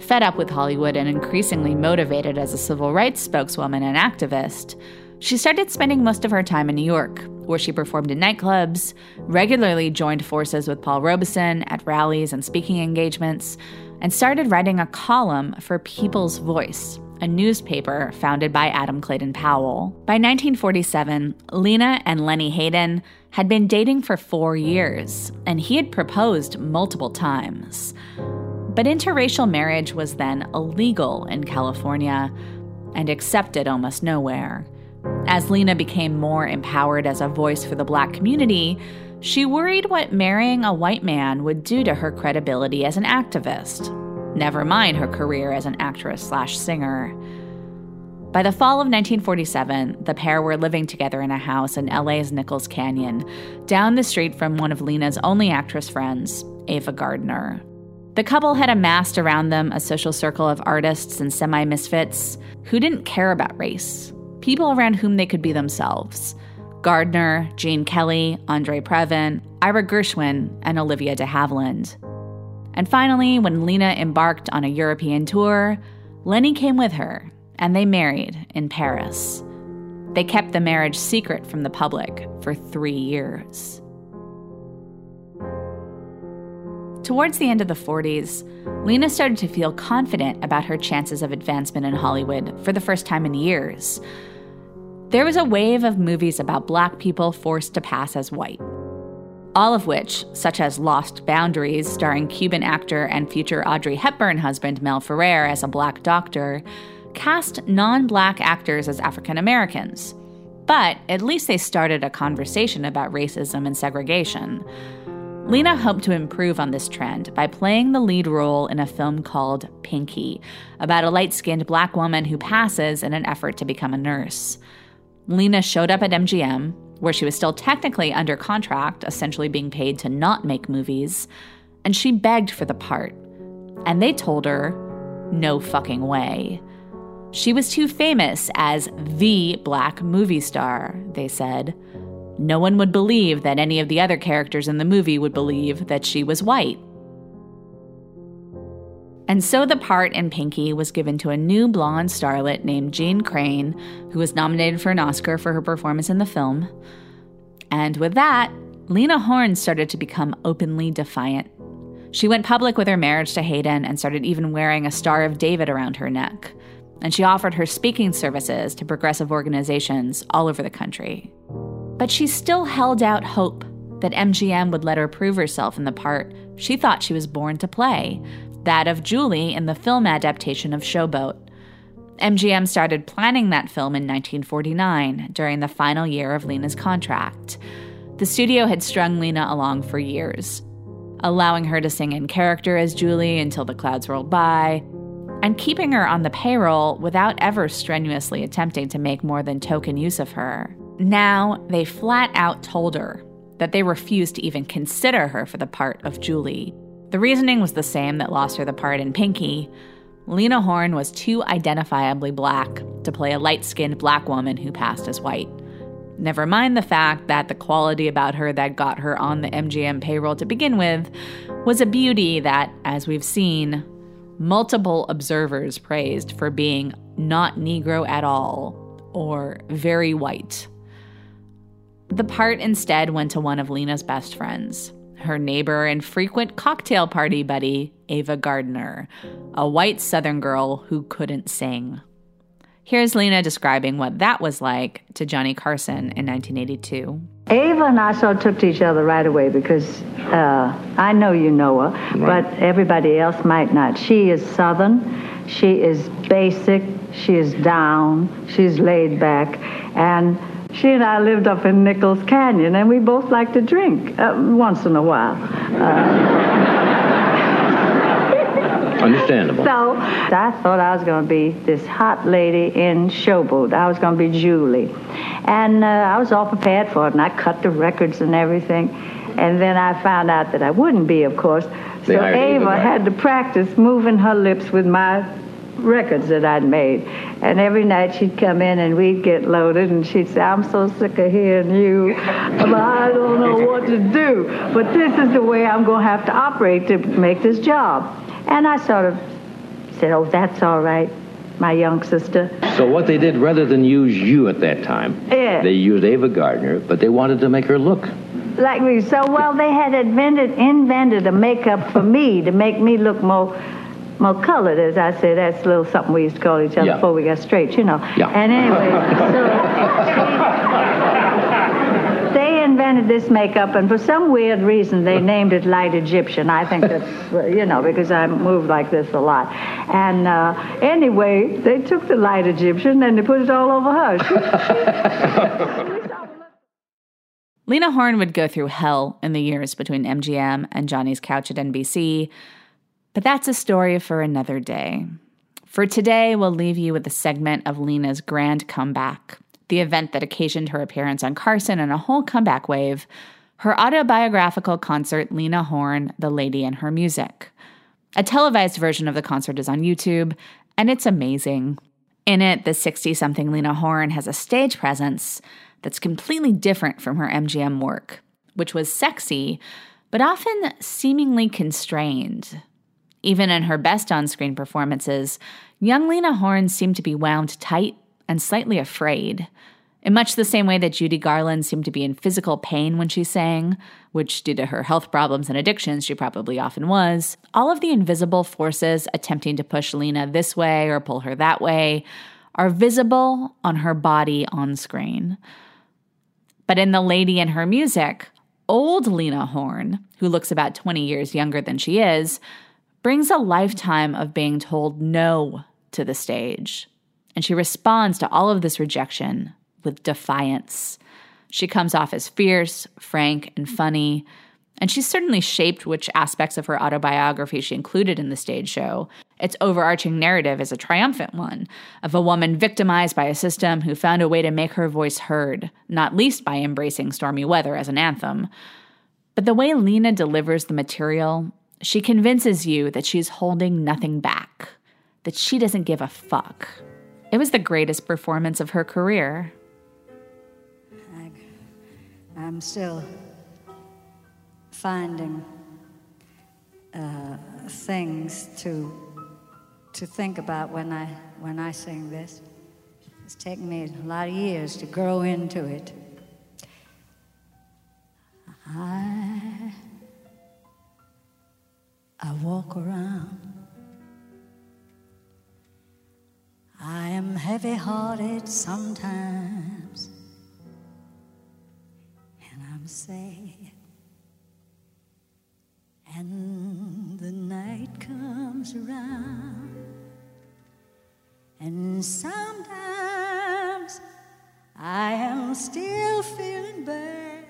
Fed up with Hollywood and increasingly motivated as a civil rights spokeswoman and activist, she started spending most of her time in New York, where she performed in nightclubs, regularly joined forces with Paul Robeson at rallies and speaking engagements, and started writing a column for People's Voice, a newspaper founded by Adam Clayton Powell. By 1947, Lena and Lennie Hayton had been dating for four years, and he had proposed multiple times. But interracial marriage was then illegal in California and accepted almost nowhere. As Lena became more empowered as a voice for the black community, she worried what marrying a white man would do to her credibility as an activist, never mind her career as an actress slash singer. By the fall of 1947, the pair were living together in a house in LA's Nichols Canyon, down the street from one of Lena's only actress friends, Ava Gardner. The couple had amassed around them a social circle of artists and semi misfits who didn't care about race, people around whom they could be themselves. Gardner, Gene Kelly, Andre Previn, Ira Gershwin, and Olivia de Havilland. And finally, when Lena embarked on a European tour, Lennie came with her, and they married in Paris. They kept the marriage secret from the public for three years. Towards the end of the 40s, Lena started to feel confident about her chances of advancement in Hollywood for the first time in years. There was a wave of movies about black people forced to pass as white. All of which, such as Lost Boundaries, starring Cuban actor and future Audrey Hepburn husband Mel Ferrer as a black doctor, cast non black actors as African Americans. But at least they started a conversation about racism and segregation. Lena hoped to improve on this trend by playing the lead role in a film called Pinky, about a light skinned black woman who passes in an effort to become a nurse. Lena showed up at MGM, where she was still technically under contract, essentially being paid to not make movies, and she begged for the part. And they told her, no fucking way. She was too famous as the black movie star, they said. No one would believe that any of the other characters in the movie would believe that she was white. And so the part in Pinky was given to a new blonde starlet named Jeanne Crain, who was nominated for an Oscar for her performance in the film. And with that, Lena Horne started to become openly defiant. She went public with her marriage to Hayton and started even wearing a Star of David around her neck. And she offered her speaking services to progressive organizations all over the country. But she still held out hope that MGM would let her prove herself in the part she thought she was born to play that of Julie in the film adaptation of Showboat. MGM started planning that film in 1949 during the final year of Lena's contract. The studio had strung Lena along for years, allowing her to sing in character as Julie until the clouds rolled by, and keeping her on the payroll without ever strenuously attempting to make more than token use of her. Now, they flat out told her that they refused to even consider her for the part of Julie. The reasoning was the same that lost her the part in Pinky. Lena Horne was too identifiably black to play a light skinned black woman who passed as white. Never mind the fact that the quality about her that got her on the MGM payroll to begin with was a beauty that, as we've seen, multiple observers praised for being not Negro at all or very white. The part instead went to one of Lena's best friends, her neighbor and frequent cocktail party buddy, Ava Gardner, a white Southern girl who couldn't sing. Here's Lena describing what that was like to Johnny Carson in 1982. Ava and I sort of took to each other right away because uh, I know you know her, right. but everybody else might not. She is Southern, she is basic, she is down, she's laid back, and she and I lived up in Nichols Canyon, and we both like to drink uh, once in a while. Uh, <laughs> Understandable. So I thought I was going to be this hot lady in Showboat. I was going to be Julie. And uh, I was all prepared for it, and I cut the records and everything. And then I found out that I wouldn't be, of course. So Ava had to practice moving her lips with my records that I'd made. And every night she'd come in and we'd get loaded and she'd say, I'm so sick of hearing you, I don't know what to do. But this is the way I'm going to have to operate to make this job. And I sort of said, oh, that's all right, my young sister. So what they did, rather than use you at that time, Yeah. they used Ava Gardner, but they wanted to make her look. like me. So well, they had invented invented a makeup for me to make me look more more colored, as I said. That's a little something we used to call each other Yeah. before we got straight, you know. Yeah. And anyway, so they invented this makeup, and for some weird reason, they named it Light Egyptian. I think that's you know because I move like this a lot. And uh, anyway, they took the Light Egyptian and they put it all over her. Lena Horne would go through hell in the years between MGM and Johnny's Couch at NBC, but that's a story for another day. For today, we'll leave you with a segment of Lena's grand comeback, the event that occasioned her appearance on Carson and a whole comeback wave, her autobiographical concert, Lena Horne, The Lady and Her Music. A televised version of the concert is on YouTube, and it's amazing. In it, the 60 something Lena Horne has a stage presence that's completely different from her MGM work, which was sexy, but often seemingly constrained. Even in her best on screen performances, young Lena Horne seemed to be wound tight and slightly afraid. In much the same way that Judy Garland seemed to be in physical pain when she sang, which, due to her health problems and addictions, she probably often was, all of the invisible forces attempting to push Lena this way or pull her that way are visible on her body on screen. But in The Lady and Her Music, old Lena Horne, who looks about 20 years younger than she is, brings a lifetime of being told no to the stage. And she responds to all of this rejection with defiance. She comes off as fierce, frank, and funny. And she's certainly shaped which aspects of her autobiography she included in the stage show. Its overarching narrative is a triumphant one of a woman victimized by a system who found a way to make her voice heard, not least by embracing stormy weather as an anthem. But the way Lena delivers the material, she convinces you that she's holding nothing back, that she doesn't give a fuck. It was the greatest performance of her career. I'm still finding uh, things to to think about when I when I sing this. It's taken me a lot of years to grow into it. I I walk around. I am heavy-hearted sometimes, and I'm sad. And the night comes around, and sometimes I am still feeling bad.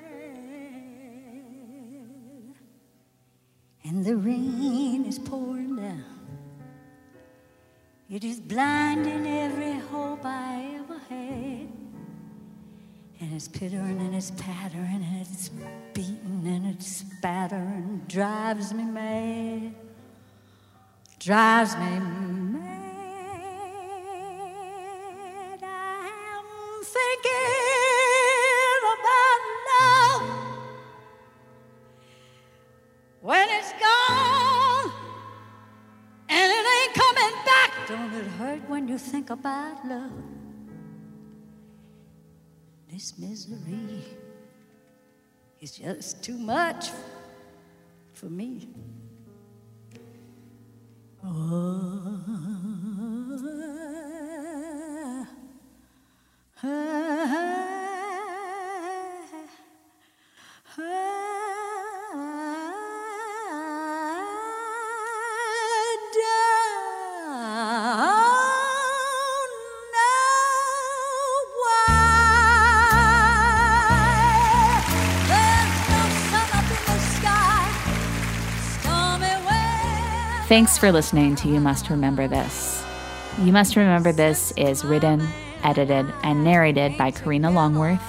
And the rain is pouring down. It is blinding every hope I ever had. And it's pittering and it's pattering and it's beating and it's spattering. Drives me mad. Drives me mad. I'm thinking you think about love? This misery is just too much for me. Oh. Thanks for listening to You Must Remember This. You Must Remember This is written, edited, and narrated by Karina Longworth.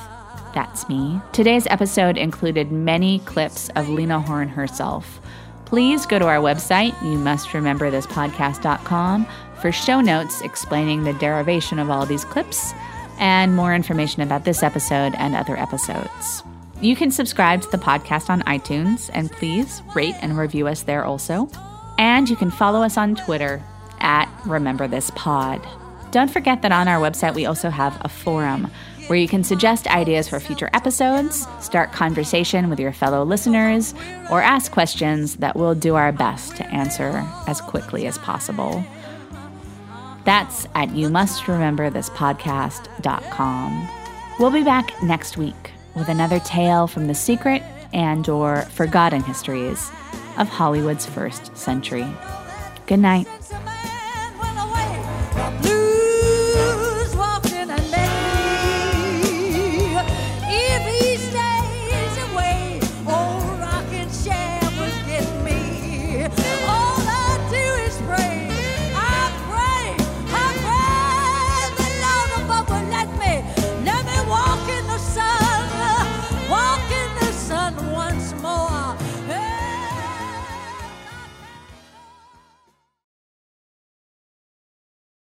That's me. Today's episode included many clips of Lena Horne herself, Please go to our website, you must remember this podcast.com, for show notes explaining the derivation of all these clips and more information about this episode and other episodes. You can subscribe to the podcast on iTunes and please rate and review us there also. And you can follow us on Twitter at Remember This Pod. Don't forget that on our website we also have a forum where you can suggest ideas for future episodes, start conversation with your fellow listeners, or ask questions that we'll do our best to answer as quickly as possible. That's at you must remember this podcast.com. We'll be back next week with another tale from the secret and or forgotten histories of Hollywood's first century. Good night.